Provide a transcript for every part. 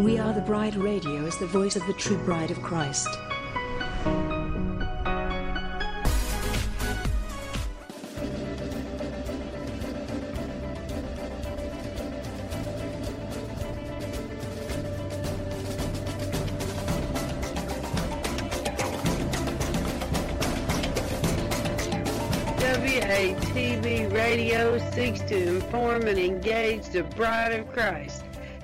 We Are the Bride Radio is the voice of the true bride of Christ. WATB Radio seeks to inform and engage the bride of Christ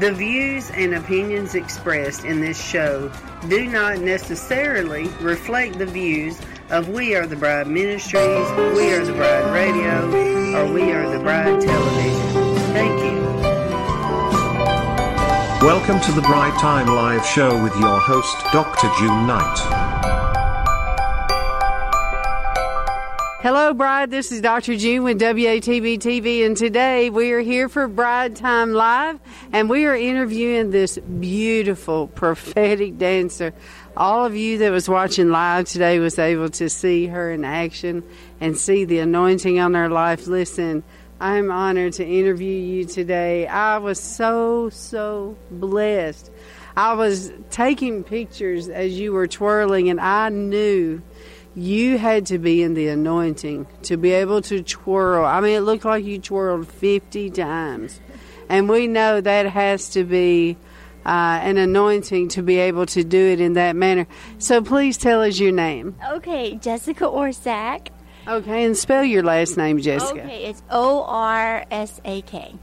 The views and opinions expressed in this show do not necessarily reflect the views of We Are the Bride Ministries, We Are the Bride Radio, or We Are the Bride Television. Thank you. Welcome to the Bride Time Live Show with your host, Dr. June Knight. Hello, Bride. This is Dr. June with WATB TV, and today we are here for Bride Time Live, and we are interviewing this beautiful prophetic dancer. All of you that was watching live today was able to see her in action and see the anointing on her life. Listen, I am honored to interview you today. I was so, so blessed. I was taking pictures as you were twirling, and I knew you had to be in the anointing to be able to twirl. I mean, it looked like you twirled 50 times. And we know that has to be uh, an anointing to be able to do it in that manner. So please tell us your name. Okay, Jessica Orsak. Okay, and spell your last name, Jessica. Okay, it's O R S A K.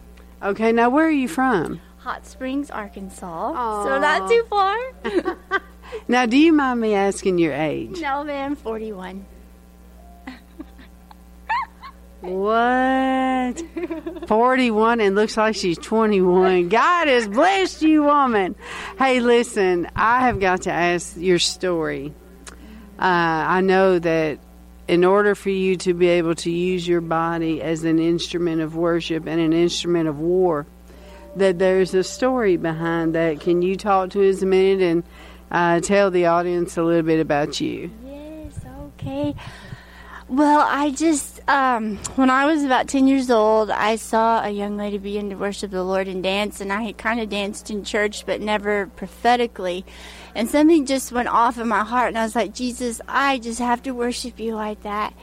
Okay, now where are you from? Hot Springs, Arkansas. Aw. So not too far. Now, do you mind me asking your age? no, man, 41. What? 41 and looks like she's 21. God has blessed you, woman. Hey, listen, I have got to ask your story. Uh, I know that in order for you to be able to use your body as an instrument of worship and an instrument of war, that there's a story behind that. Can you talk to us a minute and uh, tell the audience a little bit about you? Yes, okay. Well, I just, um, when I was about 10 years old, I saw a young lady begin to worship the Lord and dance, and I had kind of danced in church, but never prophetically. And something just went off in my heart, and I was like, Jesus, I just have to worship you like that.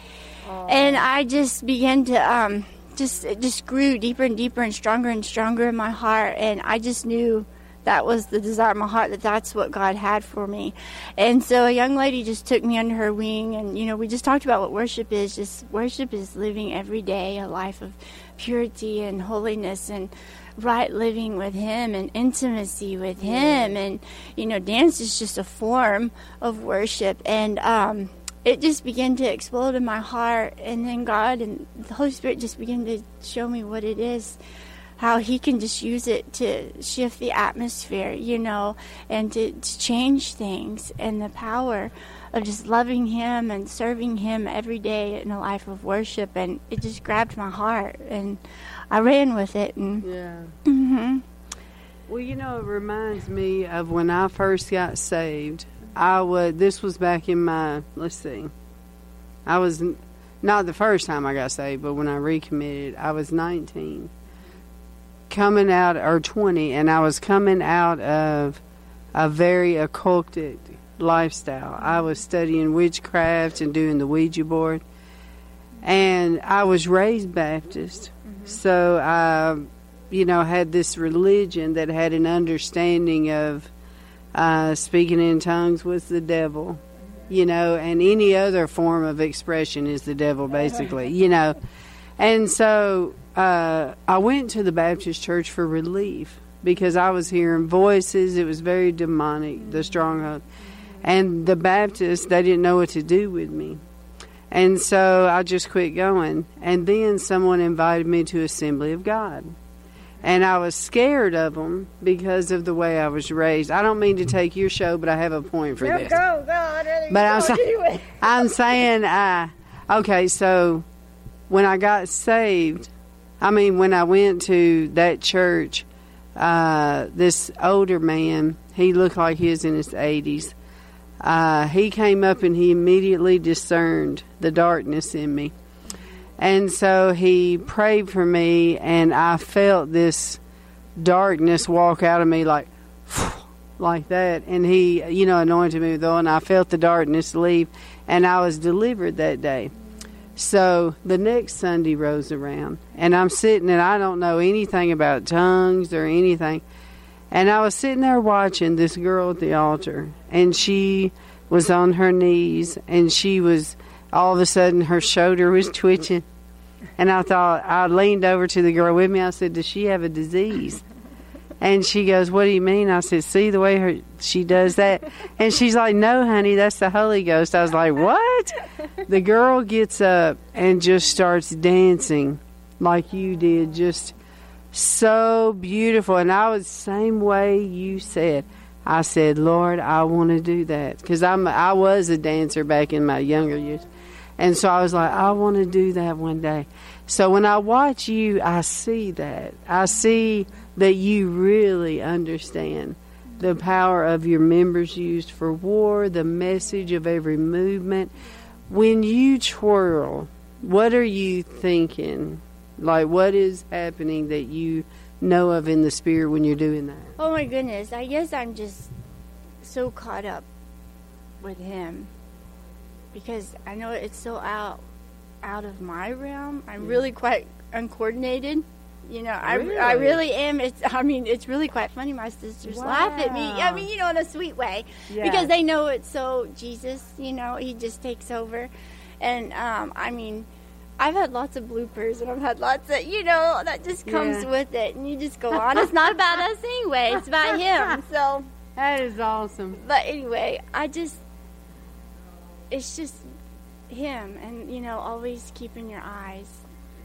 And I just began to, um, just, it just grew deeper and deeper and stronger and stronger in my heart, and I just knew that was the desire of my heart that that's what God had for me. And so a young lady just took me under her wing and you know we just talked about what worship is. Just worship is living every day a life of purity and holiness and right living with him and intimacy with him. And you know dance is just a form of worship. And um it just began to explode in my heart. And then God and the Holy Spirit just began to show me what it is how he can just use it to shift the atmosphere, you know, and to, to change things, and the power of just loving him and serving him every day in a life of worship. And it just grabbed my heart, and I ran with it. And Yeah. Mm-hmm. Well, you know, it reminds me of when I first got saved. I would. This was back in my. Let's see. I was not the first time I got saved, but when I recommitted, I was 19, coming out or 20, and I was coming out of a very occulted lifestyle. I was studying witchcraft and doing the Ouija board, and I was raised Baptist, so I, you know, had this religion that had an understanding of uh, speaking in tongues was the devil, you know, and any other form of expression is the devil, basically, you know. And so uh, I went to the Baptist church for relief because I was hearing voices. It was very demonic, the stronghold. And the Baptists, they didn't know what to do with me. And so I just quit going. And then someone invited me to Assembly of God. And I was scared of them because of the way I was raised. I don't mean to take your show, but I have a point for this. Go, go. But I'm, sa-. I'm saying, uh, okay, so when I got saved, I mean, when I went to that church, uh, this older man, he looked like he was in his 80s. Uh, he came up and he immediately discerned the darkness in me. And so he prayed for me, and I felt this darkness walk out of me like, like that. And he, you know, anointed me with oil, and I felt the darkness leave, and I was delivered that day. So the next Sunday rolls around, and I'm sitting, and I don't know anything about tongues or anything. And I was sitting there watching this girl at the altar, and she was on her knees, and she was all of a sudden her shoulder was twitching. And I thought, I leaned over to the girl with me. I said, Does she have a disease? And she goes, What do you mean? I said, See the way her she does that? And she's like, No, honey, that's the Holy Ghost. I was like, What? The girl gets up and just starts dancing like you did, just so beautiful. And I was the same way you said. I said, Lord, I want to do that because I'm I was a dancer back in my younger years, and so I was like, I want to do that one day. So when I watch you, I see that. I see that you really understand the power of your members used for war, the message of every movement. When you twirl, what are you thinking? Like, what is happening that you know of in the spirit when you're doing that? Oh my goodness. I guess I'm just so caught up with him because I know it's so out out of my realm. I'm really quite uncoordinated. You know, I, I Really? really am. It's I mean, it's really quite funny. My sisters laugh at me. I mean, you know, in a sweet way Yeah. because they know it's so Jesus. You know, he just takes over, and um, I mean. I've had lots of bloopers and I've had lots of, you know, that just comes Yeah. with it. And you just go on. It's not about us anyway, it's about him. So, That is awesome. but anyway, I just, it's just him and, you know, always keeping your eyes.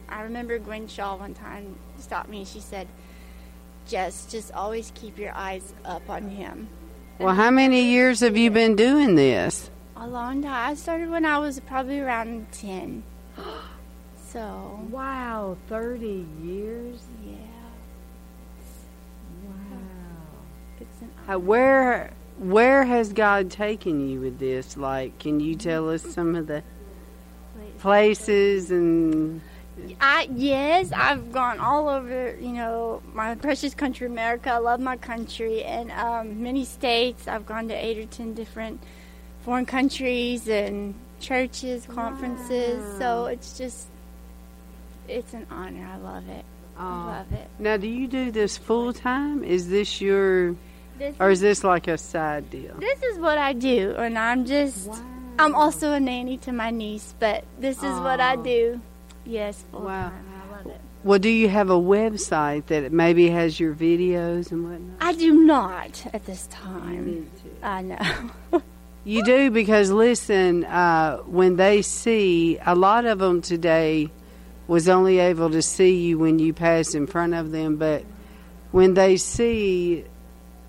I remember Gwen Shaw one time stopped me and she said, Jess, just always keep your eyes up on him. Well, how many years have you been doing this? A long time. I started when I was probably around 10. So, Wow, 30 years? yeah. Wow. It's an Uh, where where has God taken you with this? Like, can you tell us some of the places and I yes, I've gone all over, you know, my precious country, America. I love my country, and um, many states. I've gone to eight or ten different foreign countries and churches, conferences. So it's just, it's an honor. I love it. I love it. now? Do you do this full time? Is this your This or is, is this like a side deal? this is what I do, and I'm just. I'm also a nanny to my niece, but this is what I do. Yes, Wow. time. I love it. Well, do you have a website that maybe has your videos and whatnot? I do not at this time. I know. You do because listen, uh, when they see a lot of them today was only able to see you when you pass in front of them, but when they see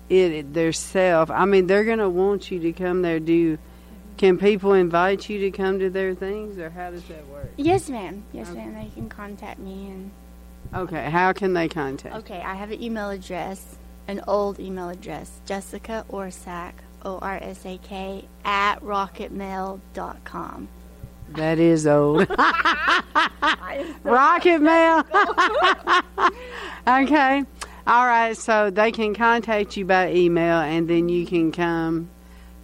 it theirself, I mean, they're going to want you to come there. Do can people invite you to come to their things, or how does that work? Yes, ma'am. Yes, Okay. ma'am. They can contact me and Okay, how can they contact? okay. I have an email address, an old email address, Jessica Orsak, O R S A K at rocketmail.com. That is old. Rocket Mail. okay. All right. So they can contact you by email, and then you can come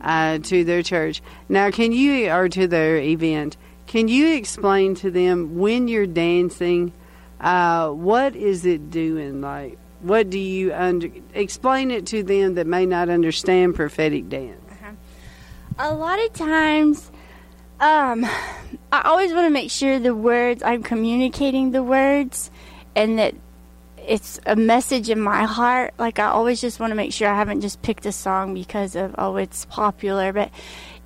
uh, to their church. Now, can you or to their event? Can you explain to them when you're dancing? Uh, what is it doing? Like, what do you under explain it to them that may not understand prophetic dance? A lot of times, um, I always want to make sure the words I'm communicating the words, and that it's a message in my heart. Like I always just want to make sure I haven't just picked a song because of oh it's popular, but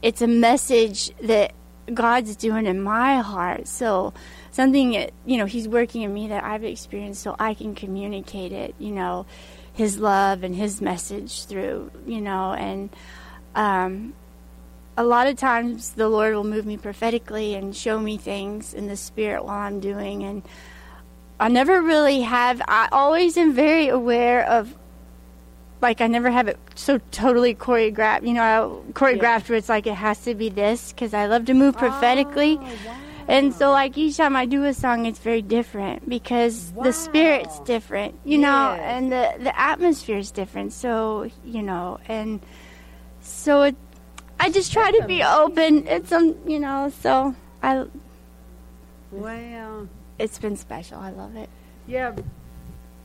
it's a message that God's doing in my heart. So something you know He's working in me that I've experienced, so I can communicate it. You know, His love and His message through. You know, and um, a lot of times the Lord will move me prophetically and show me things in the Spirit while I'm doing and I never really have. I always am very aware of, like, I never have it so totally choreographed. You know, I, choreographed where it's like it has to be this because I love to move prophetically. Oh, And so, like, each time I do a song, it's very different because the spirit's different, you know, and the, the atmosphere is different. So, you know, and so it, I just try to be open. It's, um, you know, so I, Well, it's been special. I love it. yeah.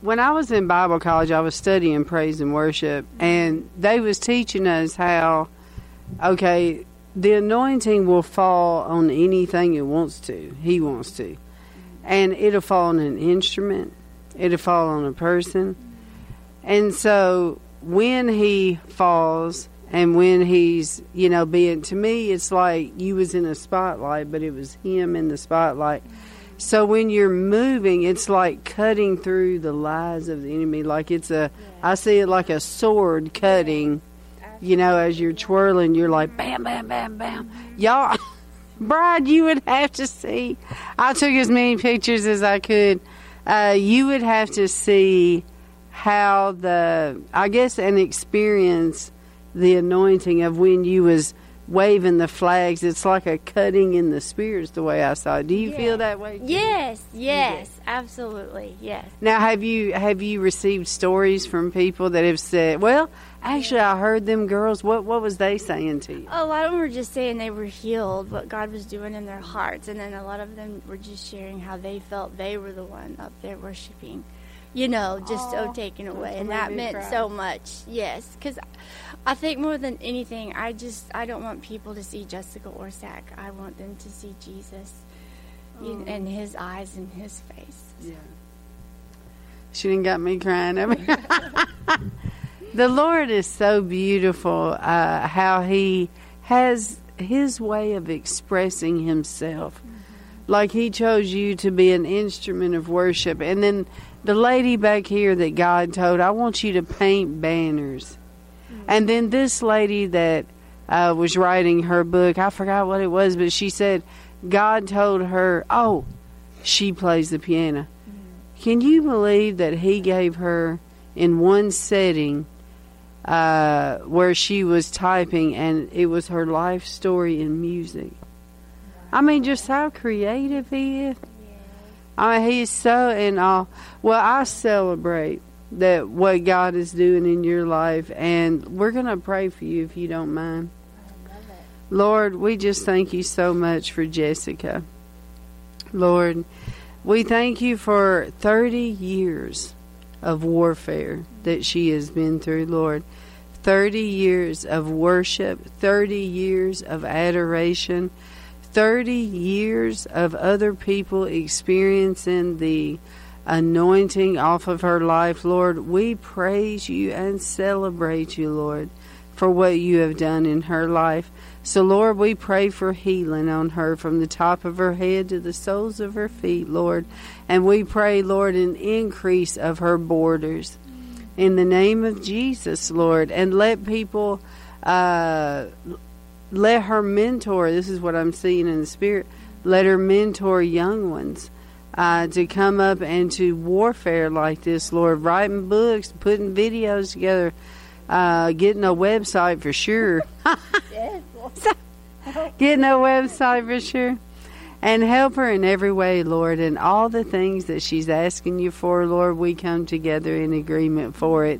When I was in Bible college, I was studying praise and worship, mm-hmm. and they was teaching us how, okay, the anointing will fall on anything it wants to. He wants to, and it'll fall on an instrument. It'll fall on a person, and so when he falls and when he's you know being to me it's like you was in a spotlight but it was him in the spotlight mm-hmm. So when you're moving it's like cutting through the lies of the enemy. Like it's a i see it like a sword cutting you know as you're twirling you're like bam bam bam bam. Y'all bride you would have to see. I took as many pictures as i could. Uh, you would have to see how the I guess and experience the anointing of when you was waving the flags. It's like a cutting in the spirits the way I saw it. Do you feel that way? too? Yes, yes, absolutely, yes. Now have you have you received stories from people that have said, Well, actually I heard them girls what what was they saying to you? A lot of them were just saying they were healed, what God was doing in their hearts, and then a lot of them were just sharing how they felt they were the one up there worshiping. You know, just so taken away, and that meant cry. so much. Yes, because I think more than anything, I just I don't want people to see Jessica Orsak. I want them to see Jesus, you and His eyes and His face. Yeah. She didn't got me crying. I mean, the Lord is so beautiful. Uh, how He has His way of expressing Himself. Like He chose you to be an instrument of worship, and then the lady back here that God told, I want you to paint banners. And then this lady that uh, was writing her book, I forgot what it was, but she said God told her, "Oh, she plays the piano." Can you believe that he gave her in one setting uh, where she was typing and it was her life story in music? I mean, just how creative he is. I mean, he's so in awe. Well, I celebrate that what God is doing in your life, and we're going to pray for you if you don't mind. Lord, we just thank you so much for Jessica. Lord, we thank you for 30 years of warfare that she has been through, Lord. 30 years of worship, 30 years of adoration, 30 years of other people experiencing the anointing off of her life, Lord. We praise you and celebrate you, Lord, for what you have done in her life. So, Lord, we pray for healing on her from the top of her head to the soles of her feet, Lord. And we pray, Lord, an increase of her borders in the name of Jesus, Lord. And let people, uh, let her mentor, this is what I'm seeing in the spirit, let her mentor young ones. Uh, to come up and to warfare like this, Lord, writing books, putting videos together, uh, getting a website for sure. getting a website for sure. And help her in every way, Lord, and all the things that she's asking you for, Lord, we come together in agreement for it.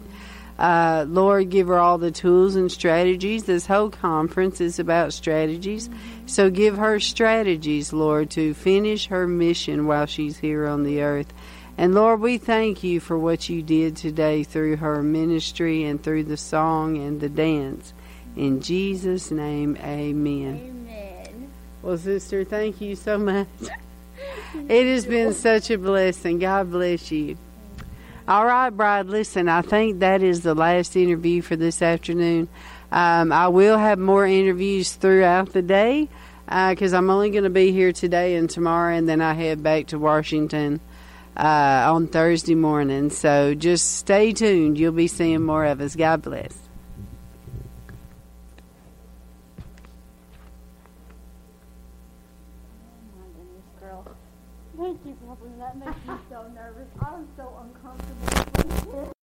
Uh, Lord, give her all the tools and strategies. This whole conference is about strategies. So give her strategies, Lord, to finish her mission while she's here on the earth. And Lord, we thank you for what you did today through her ministry and through the song and the dance. In Jesus' name, amen. Amen. Well, sister, thank you so much. It has been such a blessing. God bless you. All right, Bride, listen, I think that is the last interview for this afternoon. Um, I will have more interviews throughout the day because I'm only going to be here today and tomorrow, and then I head back to Washington uh, on Thursday morning. So just stay tuned. You'll be seeing more of us. God bless.